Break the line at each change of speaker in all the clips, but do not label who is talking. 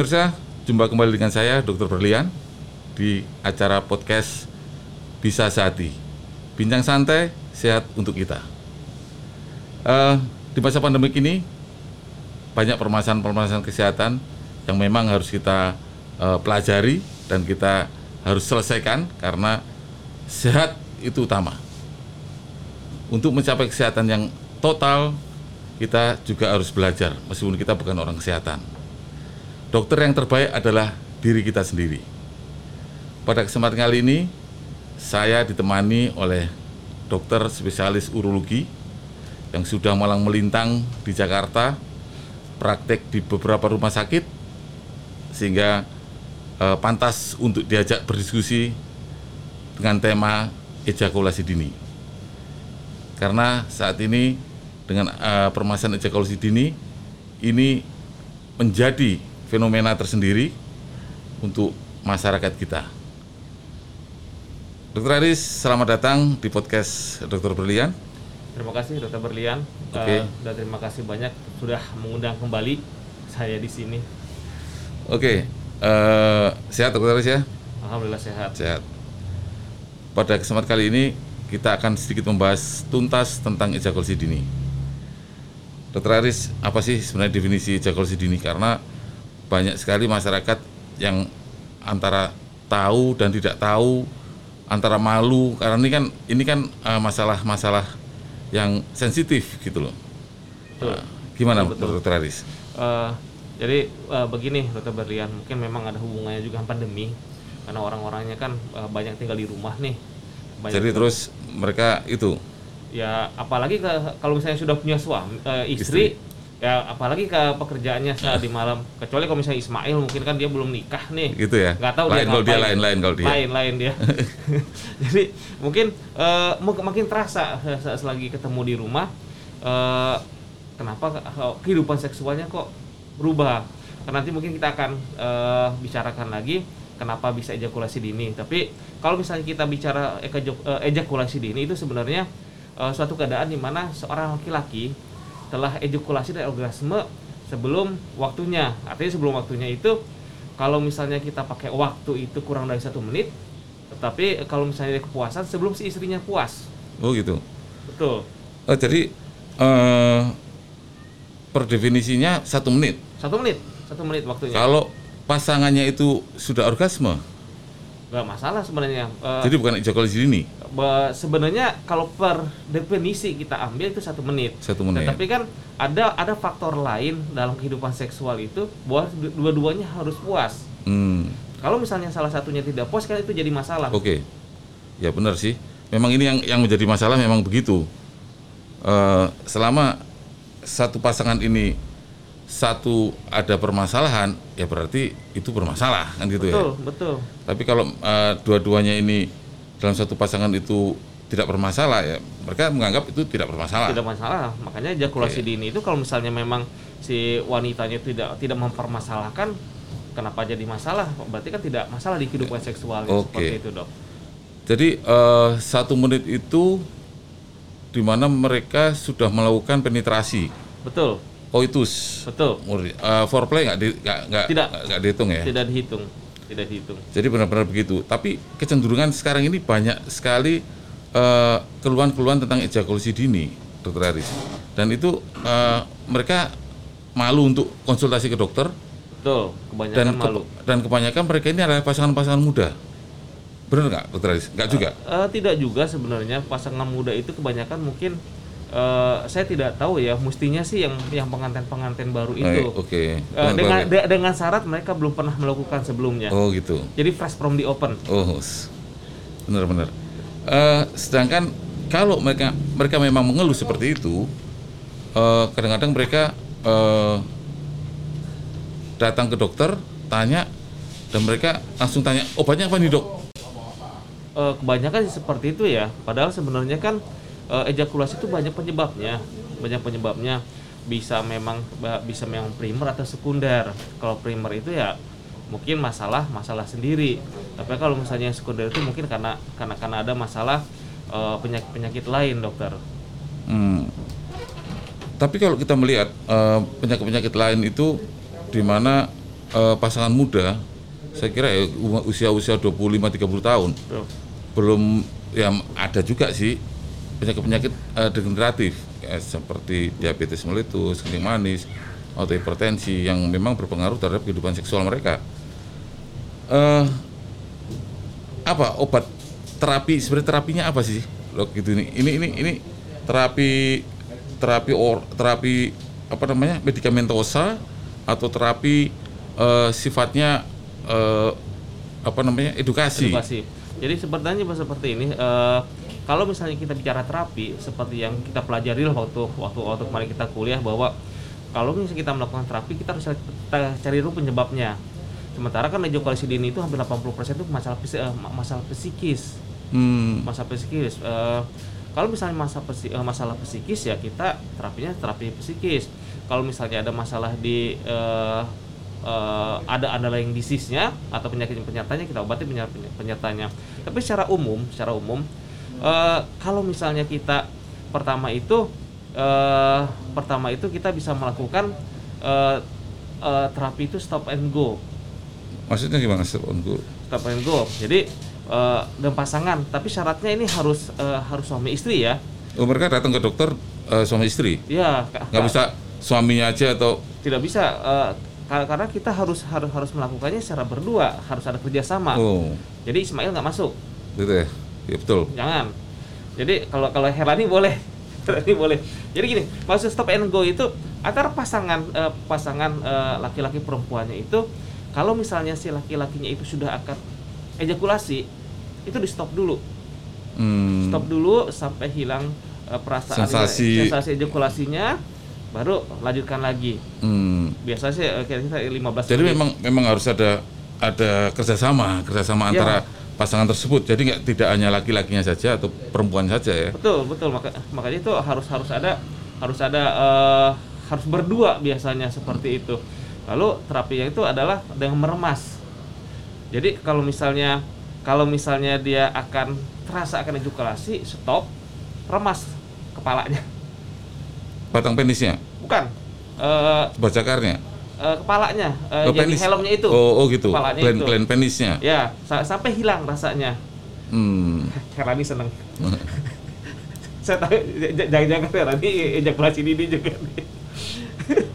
Pemirsa, jumpa kembali dengan saya Dr. Berlian di acara podcast Bisa Sehati. Bincang santai, sehat untuk kita. Eh, di masa pandemi ini banyak permasalahan-permasalahan kesehatan yang memang harus kita eh, pelajari dan kita harus selesaikan karena sehat itu utama. Untuk mencapai kesehatan yang total, kita juga harus belajar meskipun kita bukan orang kesehatan. Dokter yang terbaik adalah diri kita sendiri. Pada kesempatan kali ini, saya ditemani oleh dokter spesialis urologi yang sudah malang melintang di Jakarta, praktek di beberapa rumah sakit, sehingga eh, pantas untuk diajak berdiskusi dengan tema ejakulasi dini. Karena saat ini dengan eh, permasalahan ejakulasi dini ini menjadi fenomena tersendiri untuk masyarakat kita. Dokter Aris, selamat datang di podcast Dokter Berlian.
Terima kasih Dokter Berlian.
Oke.
Eh, dan terima kasih banyak sudah mengundang kembali saya di sini.
Oke, eh, sehat Dokter Aris ya?
Alhamdulillah sehat.
Sehat. Pada kesempatan kali ini kita akan sedikit membahas tuntas tentang ejakulasi dini. Dokter Aris, apa sih sebenarnya definisi ejakulasi dini? Karena banyak sekali masyarakat yang antara tahu dan tidak tahu, antara malu karena ini kan ini kan eh, masalah-masalah yang sensitif gitu loh.
Betul.
Nah, gimana
Betul, betul.
Dokter Aris?
Eh, jadi eh, begini Dokter Berlian, mungkin memang ada hubungannya juga pandemi karena orang-orangnya kan eh, banyak tinggal di rumah nih. Banyak
Jadi terus mereka itu
ya apalagi ke- kalau misalnya sudah punya suami eh, istri, ya apalagi ke pekerjaannya saat di malam kecuali kalau misalnya Ismail mungkin kan dia belum nikah nih
gitu ya.
nggak tahu
lain
dia
kalau dia
ngapain.
lain lain kalau dia.
lain lain dia jadi mungkin mak- makin terasa saat lagi ketemu di rumah eh, kenapa eh, kehidupan seksualnya kok berubah karena nanti mungkin kita akan eh, bicarakan lagi kenapa bisa ejakulasi dini tapi kalau misalnya kita bicara ejakulasi dini itu sebenarnya eh, suatu keadaan di mana seorang laki-laki telah ejakulasi dari orgasme sebelum waktunya. Artinya sebelum waktunya itu kalau misalnya kita pakai waktu itu kurang dari satu menit tetapi kalau misalnya dia kepuasan sebelum si istrinya puas.
Oh gitu.
betul.
Oh, jadi eh per definisinya satu menit.
satu menit satu menit waktunya.
Kalau pasangannya itu sudah orgasme,
nggak masalah sebenarnya Eh,
jadi bukan ejakulasi dini.
Ba- sebenarnya kalau per definisi kita ambil itu satu menit.
Satu menit.
Tetapi kan ada ada faktor lain dalam kehidupan seksual itu bahwa dua-duanya harus puas.
Hmm,
Kalau misalnya salah satunya tidak puas kan itu jadi masalah.
oke. Ya benar sih. Memang ini yang yang menjadi masalah memang begitu. Eh, selama satu pasangan ini satu ada permasalahan, ya berarti itu bermasalah kan gitu ya.
betul, betul.
Tapi kalau eh, dua-duanya ini dalam satu pasangan itu tidak bermasalah ya, mereka menganggap itu tidak bermasalah.
Tidak masalah. Makanya ejakulasi
Oke.
dini itu kalau misalnya memang si wanitanya tidak tidak mempermasalahkan kenapa jadi masalah? Berarti kan tidak masalah di kehidupan seksual
Oke.
seperti itu, Dok.
Jadi eh, satu menit itu di mana mereka sudah melakukan penetrasi,
Betul,
koitus,
betul.
Murni. Eh, foreplay nggak di,
Tidak.
nggak dihitung ya.
Tidak dihitung, tidak dihitung.
Jadi benar-benar begitu. Tapi kecenderungan sekarang ini banyak sekali eh, keluhan-keluhan tentang ejakulasi dini, Dokter Aris. Dan itu eh, mereka malu untuk konsultasi ke dokter
Betul, kebanyakan
dan ke-
malu.
dan kebanyakan mereka ini adalah pasangan-pasangan muda. Benar nggak, Dokter Aris? Nggak juga.
Eh, tidak juga sebenarnya pasangan muda itu kebanyakan mungkin eh, saya tidak tahu ya mestinya sih yang yang pengantin-pengantin baru itu
Oke.
Eh,
Teman
dengan
keluarga.
de- dengan syarat mereka belum pernah melakukan sebelumnya
Oh gitu.
jadi fresh from the open
Oh, benar-benar. Eh, sedangkan kalau mereka mereka memang mengeluh seperti itu, eh, kadang-kadang mereka eh, datang ke dokter, tanya, dan mereka langsung tanya obatnya apa nih dok?
Eh, kebanyakan sih seperti itu ya padahal sebenarnya kan eh, ejakulasi itu banyak penyebabnya. Banyak penyebabnya. Bisa memang bisa memang primer atau sekunder. Kalau primer itu ya mungkin masalah masalah sendiri. Tapi kalau misalnya sekunder itu mungkin karena karena karena ada masalah eh, penyakit penyakit lain dokter.
Hmm. Tapi kalau kita melihat eh, penyakit-penyakit lain itu di mana eh, pasangan muda, saya kira ya u- usia-usia 25-30 tahun
Betul.
belum ya ada juga sih penyakit-penyakit eh, degeneratif ya, seperti diabetes melitus, kencing manis, atau hipertensi yang memang berpengaruh terhadap kehidupan seksual mereka. Eh, apa obat terapi sebenarnya terapinya apa sih lo gitu ini ini ini ini terapi terapi or terapi apa namanya medikamentosa atau terapi eh, sifatnya eh, apa namanya edukasi,
edukasi. Jadi sebenarnya seperti ini. eh, kalau misalnya kita bicara terapi, seperti yang kita pelajari lah waktu waktu waktu kemarin kita kuliah bahwa kalau misalnya kita melakukan terapi, kita harus kita cari dulu penyebabnya. Sementara kan ejakulasi dini itu hampir 80% itu masalah eh, ma- masalah psikis,
Hmm,
masalah psikis. Eh, kalau misalnya masalah psi- masalah psikis ya kita terapinya terapi psikis. Kalau misalnya ada masalah di eh, eh, ada underlying disease-nya atau penyakit penyertanya kita obati penyer- penyertanya. Tapi secara umum, secara umum eh, kalau misalnya kita pertama itu eh, pertama itu kita bisa melakukan eh, eh, terapi itu stop and go
maksudnya gimana step on go?
stop and go. Jadi eh, dan pasangan, tapi syaratnya ini harus eh, harus suami istri ya.
Oh, mereka datang ke dokter eh, suami istri,
Ya,
nggak bisa suaminya aja atau
tidak bisa ka- karena kita harus harus harus melakukannya secara berdua, harus ada kerjasama.
oh
Jadi Ismail nggak masuk,
gitu ya, ya betul.
jangan. Jadi kalau kalau Herani boleh, Herani boleh. Jadi gini, maksud stop and go itu antara pasangan eh, pasangan eh, laki-laki perempuannya itu kalau misalnya si laki-lakinya itu sudah akan ejakulasi itu di stop dulu.
Hmm,
stop dulu sampai hilang eh, perasaan
Sensasi.
sensasi ejakulasinya baru lanjutkan lagi
hmm.
biasa sih eh, kira-kira 15
Jadi
menit.
memang memang harus ada ada kerjasama kerjasama
Ya.
antara pasangan tersebut. Jadi nggak tidak hanya laki-lakinya saja atau perempuan saja ya.
betul betul maka makanya itu harus harus ada harus ada eh, harus berdua biasanya seperti itu lalu terapinya itu adalah dengan meremas jadi kalau misalnya kalau misalnya dia akan terasa akan ejakulasi stop remas kepalanya
Batang penisnya,
bukan eh,
bacakarnya,
eh, kepalanya eh,
Oh,
jadi
penis.
helmnya itu
Oh, oh gitu.
Kepalanya itu.
gland penisnya.
ya sa- sampai hilang rasanya
Hmm.
Herani seneng saya tahu jangan-jangan Herani ejakulasi dini juga nih.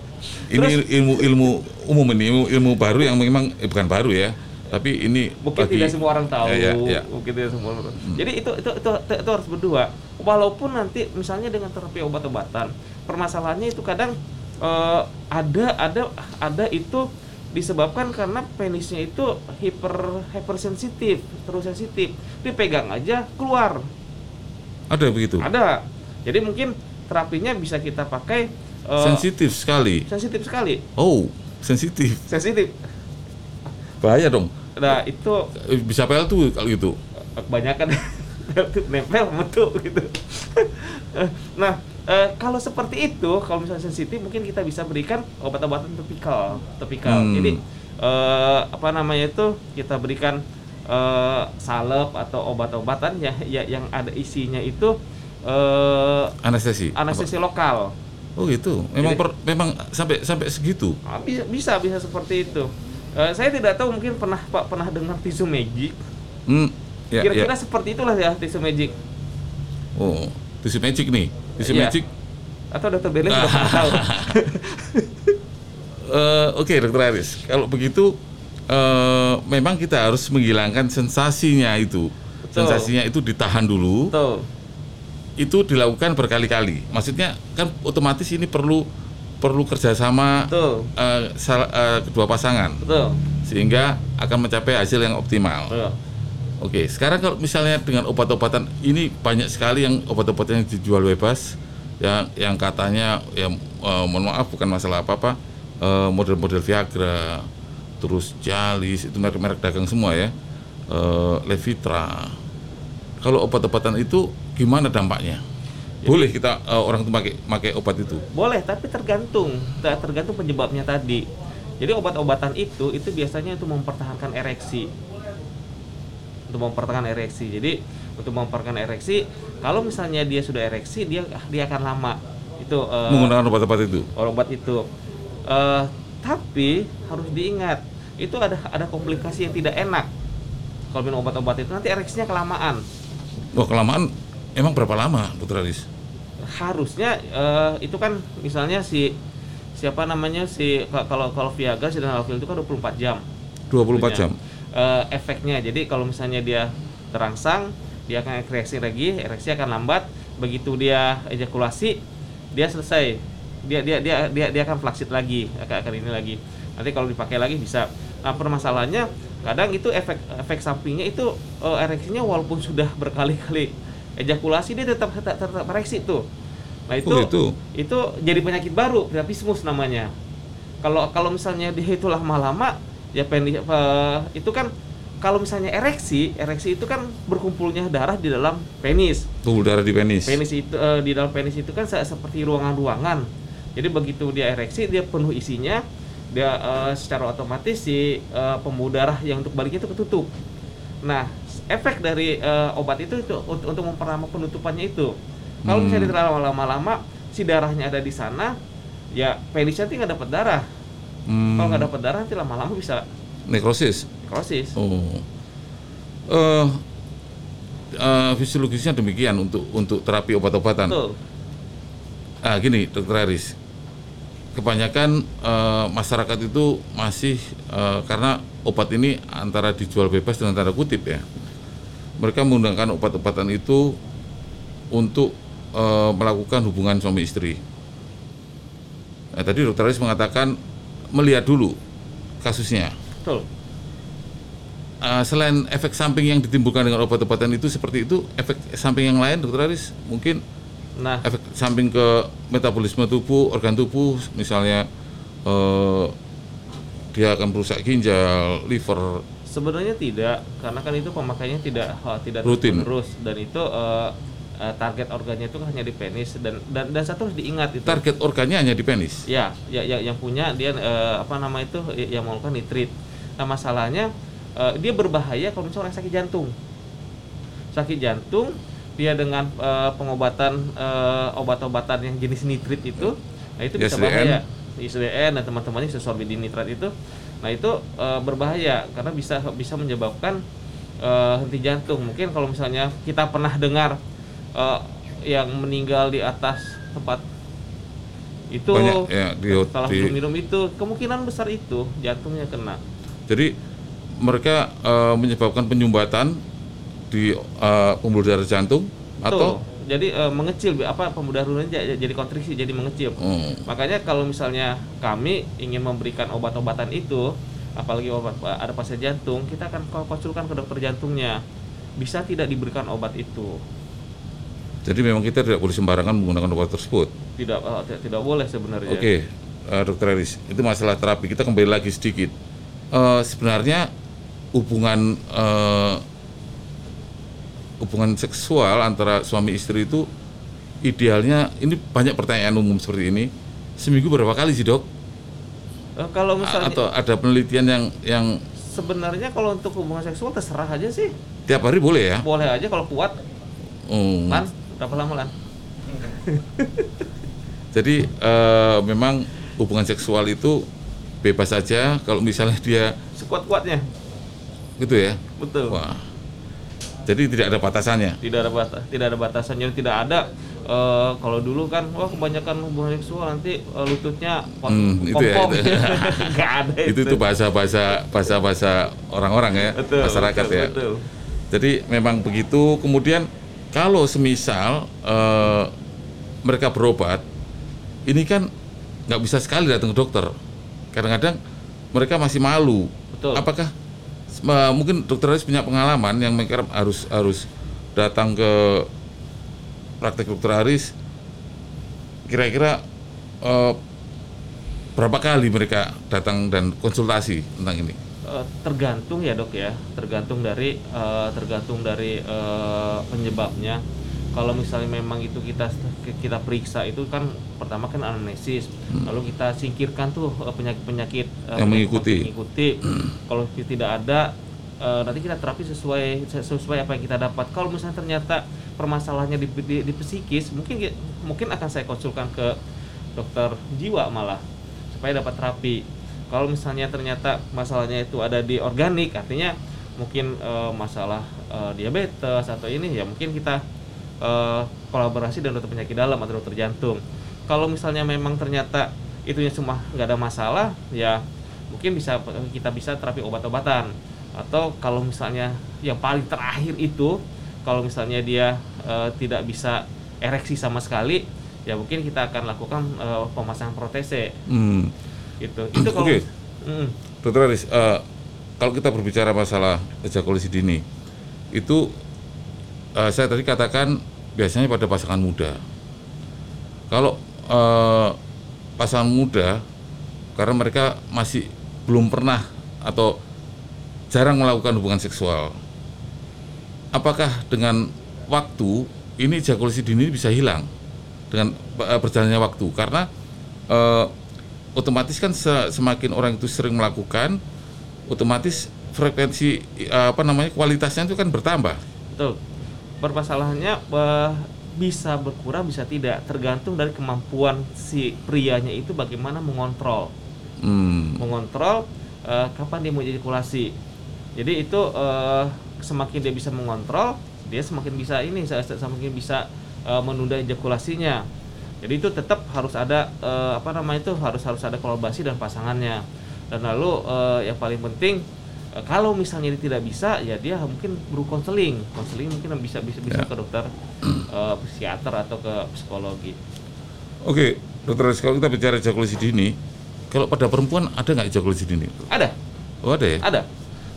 Ini
Terus-
ilmu ilmu umum ini ilmu, ilmu baru yang memang eh, bukan baru ya, tapi ini
mungkin
bagi-
tidak semua orang tahu
Ya, ya, ya.
mungkin tidak semua orang tahu. jadi itu itu, itu itu itu harus berdua walaupun nanti misalnya dengan terapi obat-obatan permasalahannya itu kadang eh, ada ada ada itu disebabkan karena penisnya itu hiper hypersensitif terus sensitif dipegang aja keluar
Ada begitu.
ada jadi mungkin terapinya bisa kita pakai eh,
Sensitif sekali.
sensitif sekali
Oh, sensitif.
sensitif
Bahaya dong.
nah itu
Eh, Bisa pel tuh kalau gitu.
kebanyakan nempel betul gitu. nah, eh, kalau seperti itu, kalau misalnya sensitif, mungkin kita bisa berikan obat-obatan topikal, topikal.
Hmm.
Jadi eh, apa namanya itu kita berikan eh, salep atau obat-obatan ya, ya yang ada isinya itu eh,
Anestesi.
anestesi lokal.
Oh gitu. Memang
Jadi-
per- memang sampai sampai segitu.
Ah, bisa bisa bisa seperti itu. Eh, saya tidak tahu mungkin pernah Pak pernah dengar tisu magic.
Hmm. Ya,
Kira-kira
ya.
seperti itulah ya tisu magic.
Oh, tisu magic nih. Tisu
Iya.
magic.
Atau dokter Belen sudah pernah tahu.
Eh, Oke, Dokter Aris. Kalau begitu eh, memang kita harus menghilangkan sensasinya itu.
Betul.
Sensasinya itu ditahan dulu.
Betul.
Itu dilakukan berkali-kali. Maksudnya kan otomatis ini perlu perlu kerjasama
Betul.
sal- eh, kedua pasangan
Betul.
sehingga akan mencapai hasil yang optimal.
Betul.
Oke, sekarang kalau misalnya dengan obat-obatan ini banyak sekali yang obat-obatan yang dijual bebas, yang yang katanya ya eh, mohon maaf bukan masalah apa-apa, eh, model-model Viagra, terus Cialis itu merek-merek dagang semua ya, eh, Levitra. Kalau obat-obatan itu gimana dampaknya? Boleh kita eh, orang itu pakai pakai obat itu?
Boleh, tapi tergantung, Ter- tergantung penyebabnya tadi. Jadi obat-obatan itu itu biasanya untuk mempertahankan ereksi. Untuk mempertahankan ereksi. Jadi untuk mempertahankan ereksi, kalau misalnya dia sudah ereksi, dia dia akan lama. Itu eh,
Menggunakan obat-obat itu?
obat itu. Eh, tapi harus diingat itu ada ada komplikasi yang tidak enak kalau minum obat-obat itu nanti ereksinya kelamaan
Wah kelamaan emang berapa lama Dokter Aris?
harusnya eh, itu kan misalnya si siapa namanya si ka- kalau kalau Viagra sildenafil itu kan 24 jam
24 jam.
Eh, efeknya. Jadi kalau misalnya dia terangsang dia akan ereksi lagi ereksi akan lambat. Begitu dia ejakulasi dia selesai. Dia dia dia dia, dia akan flaksit lagi akan, akan ini lagi. Nanti kalau dipakai lagi bisa. Nah permasalahannya kadang itu efek efek sampingnya itu eh, ereksinya walaupun sudah berkali-kali ejakulasi dia tetap tetap, tetap ereksi tuh. Nah itu
Oh, gitu.
itu jadi penyakit baru priapismus namanya. Kalau kalau misalnya dia itu lama-lama ya penis eh, itu kan kalau misalnya ereksi ereksi itu kan berkumpulnya darah di dalam penis.
Tubuh darah di penis.
penis itu eh, di dalam penis itu kan se- seperti ruangan-ruangan. Jadi begitu dia ereksi dia penuh isinya dia eh, secara otomatis si pembuluh darah yang untuk baliknya itu ketutup. Nah efek dari eh, obat itu itu untuk, untuk memperlama penutupannya itu. Kalau
Hmm.
misalnya terlalu lama-lama si darahnya ada di sana ya penisnya nanti nggak dapat darah
Hmm,
kalau nggak dapat darah nanti lama-lama bisa
nekrosis.
nekrosis
Oh. Eh eh, fisiologisnya demikian untuk untuk terapi obat-obatan.
betul
Ah gini, Dokter Aris. Kebanyakan eh, masyarakat itu masih eh, karena obat ini antara dijual bebas dengan tanda kutip ya. Mereka menggunakan obat-obatan itu untuk eh, melakukan hubungan suami istri. Nah, tadi Dokter Aris mengatakan melihat dulu kasusnya.
betul
Eh, selain efek samping yang ditimbulkan dengan obat-obatan itu seperti itu, efek samping yang lain, Dokter Aris, mungkin
nah
efek samping ke metabolisme tubuh, organ tubuh, misalnya eh, dia akan merusak ginjal, liver.
Sebenarnya tidak, karena kan itu pemakaiannya tidak eh, tidak
Rutin.
terus dan itu eh, eh, target organnya itu kan hanya di penis dan dan dan satu harus diingat itu.
Target organnya hanya di penis.
Ya, ya, ya yang punya dia eh, apa nama itu yang melakukan nitrit. Nah masalahnya eh, dia berbahaya kalau misalnya orang sakit jantung. Sakit jantung dia dengan eh, pengobatan eh, obat-obatan yang jenis nitrit itu, nah itu bisa
ISDN.
bahaya. ISDN dan teman-temannya sesorbidin nitrat itu, nah itu eh, berbahaya karena bisa bisa menyebabkan eh, henti jantung. Mungkin kalau misalnya kita pernah dengar eh, yang meninggal di atas tempat itu
Banyak ya di,
setelah
di-
minum itu kemungkinan besar itu jantungnya kena.
Jadi mereka eh, menyebabkan penyumbatan di eh, pembuluh darah jantung atau
Tuh, jadi eh, mengecil apa pembuluh darahnya jadi kontriksi jadi mengecil.
Oh,
makanya kalau misalnya kami ingin memberikan obat-obatan itu apalagi obat ada pasien jantung kita akan ko- konsulkan ke dokter jantungnya. Bisa tidak diberikan obat itu
jadi memang kita tidak boleh sembarangan menggunakan obat tersebut.
tidak eh, ti- tidak boleh sebenarnya
Oke, eh, Dokter Aris, itu masalah terapi. Kita kembali lagi sedikit. Eh, sebenarnya hubungan eh, hubungan seksual antara suami istri itu idealnya ini banyak pertanyaan umum seperti ini. Seminggu berapa kali sih dok?
Eh, kalau
A-
misalnya
Atau ada penelitian yang yang
sebenarnya kalau untuk hubungan seksual terserah aja sih
tiap hari boleh ya?
boleh aja kalau kuat lan berapa lama lan
Jadi eh, memang hubungan seksual itu bebas saja kalau misalnya dia
sekuat-kuatnya
gitu ya.
betul
Wah. Jadi tidak ada batasannya.
tidak ada batas tidak ada batasannya tidak ada eh, kalau dulu kan wah kebanyakan hubungan seksual nanti eh, lututnya pot-
Hmm, itu ya, itu.
nggak ada
itu tuh bahasa-bahasa bahasa-bahasa orang-orang ya,
Betul,
masyarakat
betul,
ya.
betul.
Jadi memang begitu. Kemudian kalau semisal eh, mereka berobat, ini kan nggak bisa sekali datang ke dokter. Kadang-kadang mereka masih malu.
Betul.
Apakah eh, mungkin dokter Aris punya pengalaman yang mereka harus harus datang ke praktek dokter Aris? Kira-kira eh, berapa kali mereka datang dan konsultasi tentang ini?
Eh, tergantung ya dok ya. Tergantung dari eh, tergantung dari eh, penyebabnya. Kalau misalnya memang itu kita kita periksa itu kan pertama kan anamnesis. Lalu kita singkirkan tuh penyakit penyakit
Yang mengikuti.
mengikuti. Kalau tidak ada eh, nanti kita terapi sesuai sesuai apa yang kita dapat. Kalau misalnya ternyata permasalahannya di, di, di psikis mungkin mungkin akan saya konsulkan ke dokter jiwa malah supaya dapat terapi Kalau misalnya ternyata masalahnya itu ada di organik, artinya mungkin uh, masalah uh, diabetes atau ini ya mungkin kita uh, kolaborasi dengan dokter penyakit dalam atau dokter jantung. Kalau misalnya memang ternyata itunya semua nggak ada masalah, ya mungkin bisa kita bisa terapi obat-obatan atau kalau misalnya yang paling terakhir itu kalau misalnya dia uh, tidak bisa ereksi sama sekali ya mungkin kita akan lakukan uh, pemasangan protese hmm. Gitu itu kalau okay.
mm. dokter Aris uh, kalau kita berbicara masalah ejakulasi dini itu uh, saya tadi katakan biasanya pada pasangan muda kalau uh, pasangan muda karena mereka masih belum pernah atau jarang melakukan hubungan seksual apakah dengan waktu ini ejakulasi dini bisa hilang dengan uh, berjalannya waktu karena uh, otomatis kan se semakin orang itu sering melakukan otomatis frekuensi apa namanya kualitasnya itu kan bertambah.
Betul. Permasalahannya uh, bisa berkurang bisa tidak tergantung dari kemampuan si prianya itu bagaimana mengontrol. Hmm. Mengontrol uh, kapan dia mau ejakulasi. Jadi itu uh, semakin dia bisa mengontrol, dia semakin bisa ini semakin bisa uh, menunda ejakulasinya. Jadi itu tetap harus ada uh, apa namanya itu harus harus ada kolaborasi dan pasangannya. Dan lalu uh, yang paling penting uh, kalau misalnya dia tidak bisa ya dia mungkin perlu konseling. Konseling mungkin bisa bisa bisa ya. ke dokter uh, psikiater atau ke psikologi.
Oke, dokter kalau kita bicara ejakulasi dini, kalau pada perempuan ada nggak ejakulasi dini?
Ada.
Oh ada ya?
Ada.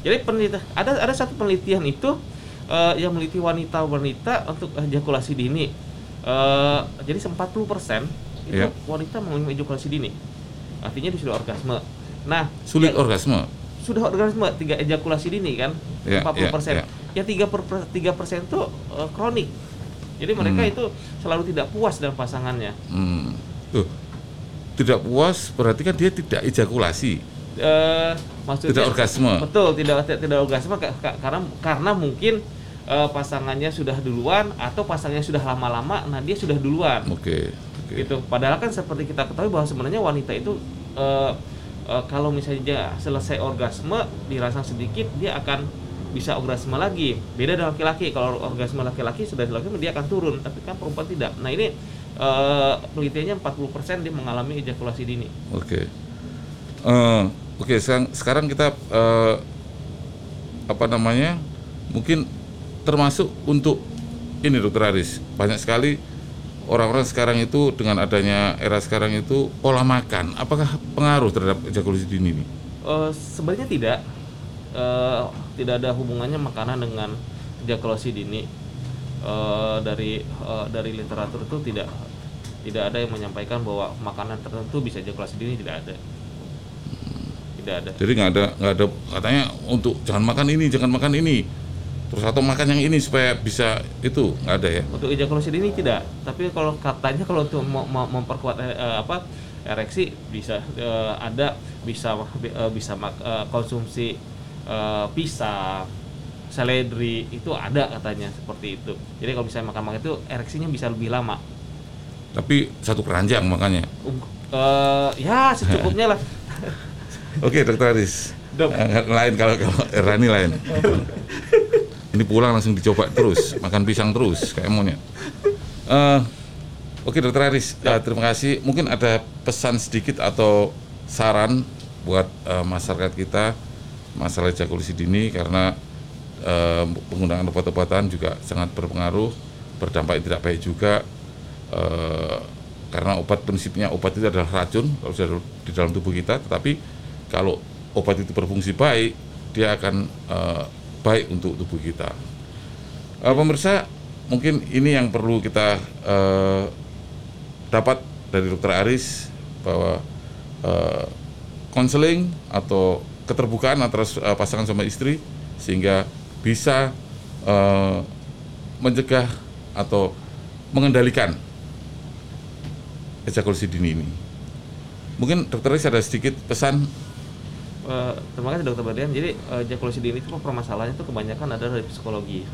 Jadi penelitian ada ada satu penelitian itu uh, yang meneliti wanita-wanita untuk ejakulasi dini. Uh, jadi 40% itu yeah. wanita mengalami ejakulasi dini. Artinya dia sudah orgasme. Nah,
sulit yang, orgasme.
Sudah orgasme tiga ejakulasi dini kan? Yeah, 40%. Yeah, yeah. Yang tiga per tiga persen itu uh, kronik. Jadi mereka hmm. itu selalu tidak puas dengan pasangannya. Hmm.
Tuh, tidak puas berarti kan dia tidak ejakulasi. Uh, maksudnya tidak orgasme.
Betul, tidak tidak orgasme karena karena mungkin uh, pasangannya sudah duluan atau pasangannya sudah lama-lama nah dia sudah duluan.
Oke okay,
okay. gitu. Padahal kan seperti kita ketahui bahwa sebenarnya wanita itu uh, uh, kalau misalnya selesai orgasme dirasa sedikit dia akan bisa orgasme lagi. Beda dengan laki-laki. Kalau orgasme laki-laki sudah laki dia akan turun tapi kan perempuan tidak. Nah ini uh, penelitiannya 40% dia mengalami ejakulasi dini.
Oke. Okay. uh, oke okay, sekarang sekarang kita uh, apa namanya mungkin termasuk untuk ini dokter Aris banyak sekali orang-orang sekarang itu dengan adanya era sekarang itu pola makan. Apakah pengaruh terhadap ejakulasi dini ini?
Uh, sebenarnya tidak. Uh, tidak ada hubungannya makanan dengan ejakulasi dini. Uh, dari uh, dari literatur itu tidak tidak ada yang menyampaikan bahwa makanan tertentu bisa ejakulasi dini tidak ada. Tidak ada.
Jadi nggak ada nggak ada katanya untuk jangan makan ini jangan makan ini terus atau makan yang ini supaya bisa itu nggak ada ya?
Untuk ejakulasi dini tidak. Tapi kalau katanya kalau untuk memperkuat eh, apa ereksi bisa eh, ada bisa eh, bisa eh, konsumsi eh, pisang seledri itu ada katanya seperti itu. Jadi kalau misalnya makan makan itu ereksinya bisa lebih lama.
Tapi satu keranjang makanya
uh, ya secukupnya lah.
Oke dokter Aris Dok. lain kalau kalau Rani lain ini pulang langsung dicoba terus makan pisang terus kayak monyet. Uh, oke okay, dokter Aris uh, terima kasih. Mungkin ada pesan sedikit atau saran buat uh, masyarakat kita masalah ejakulasi dini karena uh, penggunaan obat-obatan juga sangat berpengaruh berdampak yang tidak baik juga. Uh, karena obat prinsipnya obat itu adalah racun kalau sudah di dalam tubuh kita tetapi kalau obat itu berfungsi baik dia akan uh, baik untuk tubuh kita. Uh, pemirsa, mungkin ini yang perlu kita uh, dapat dari Dokter Aris bahwa konseling uh, atau keterbukaan antara uh, pasangan sama istri sehingga bisa uh, mencegah atau mengendalikan ejakulasi dini ini. Mungkin Dokter Aris ada sedikit pesan
uh, terima kasih dokter Badian. Jadi uh, ejakulasi dini itu permasalahannya itu kebanyakan ada dari psikologi.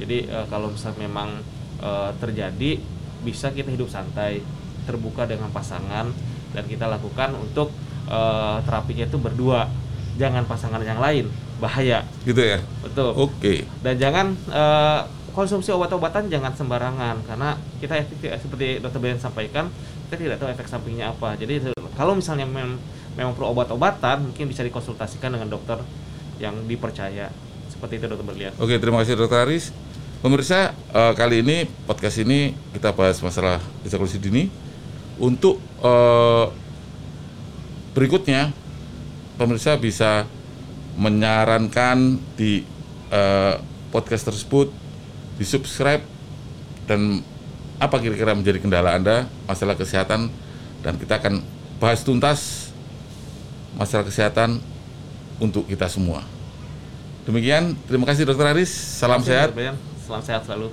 Jadi uh, kalau misalnya memang uh, terjadi bisa kita hidup santai, terbuka dengan pasangan dan kita lakukan untuk eh, terapinya itu berdua, jangan pasangan yang lain, bahaya.
Gitu ya.
Betul.
Oke.
Dan jangan eh, konsumsi obat-obatan jangan sembarangan karena kita seperti dokter Brian sampaikan kita tidak tahu efek sampingnya apa. Jadi kalau misalnya mem- memang perlu obat-obatan mungkin bisa dikonsultasikan dengan dokter yang dipercaya. Seperti itu dokter Berlian.
Oke, terima kasih Dokter Aris. Pemirsa, eh, kali ini podcast ini kita bahas masalah ejakulasi dini. Untuk eh, berikutnya, pemirsa bisa menyarankan di eh, podcast tersebut, di subscribe dan apa kira-kira menjadi kendala Anda masalah kesehatan dan kita akan bahas tuntas masalah kesehatan untuk kita semua. Demikian, terima kasih Dokter Aris. Salam
kasih,
sehat.
Salam sehat selalu.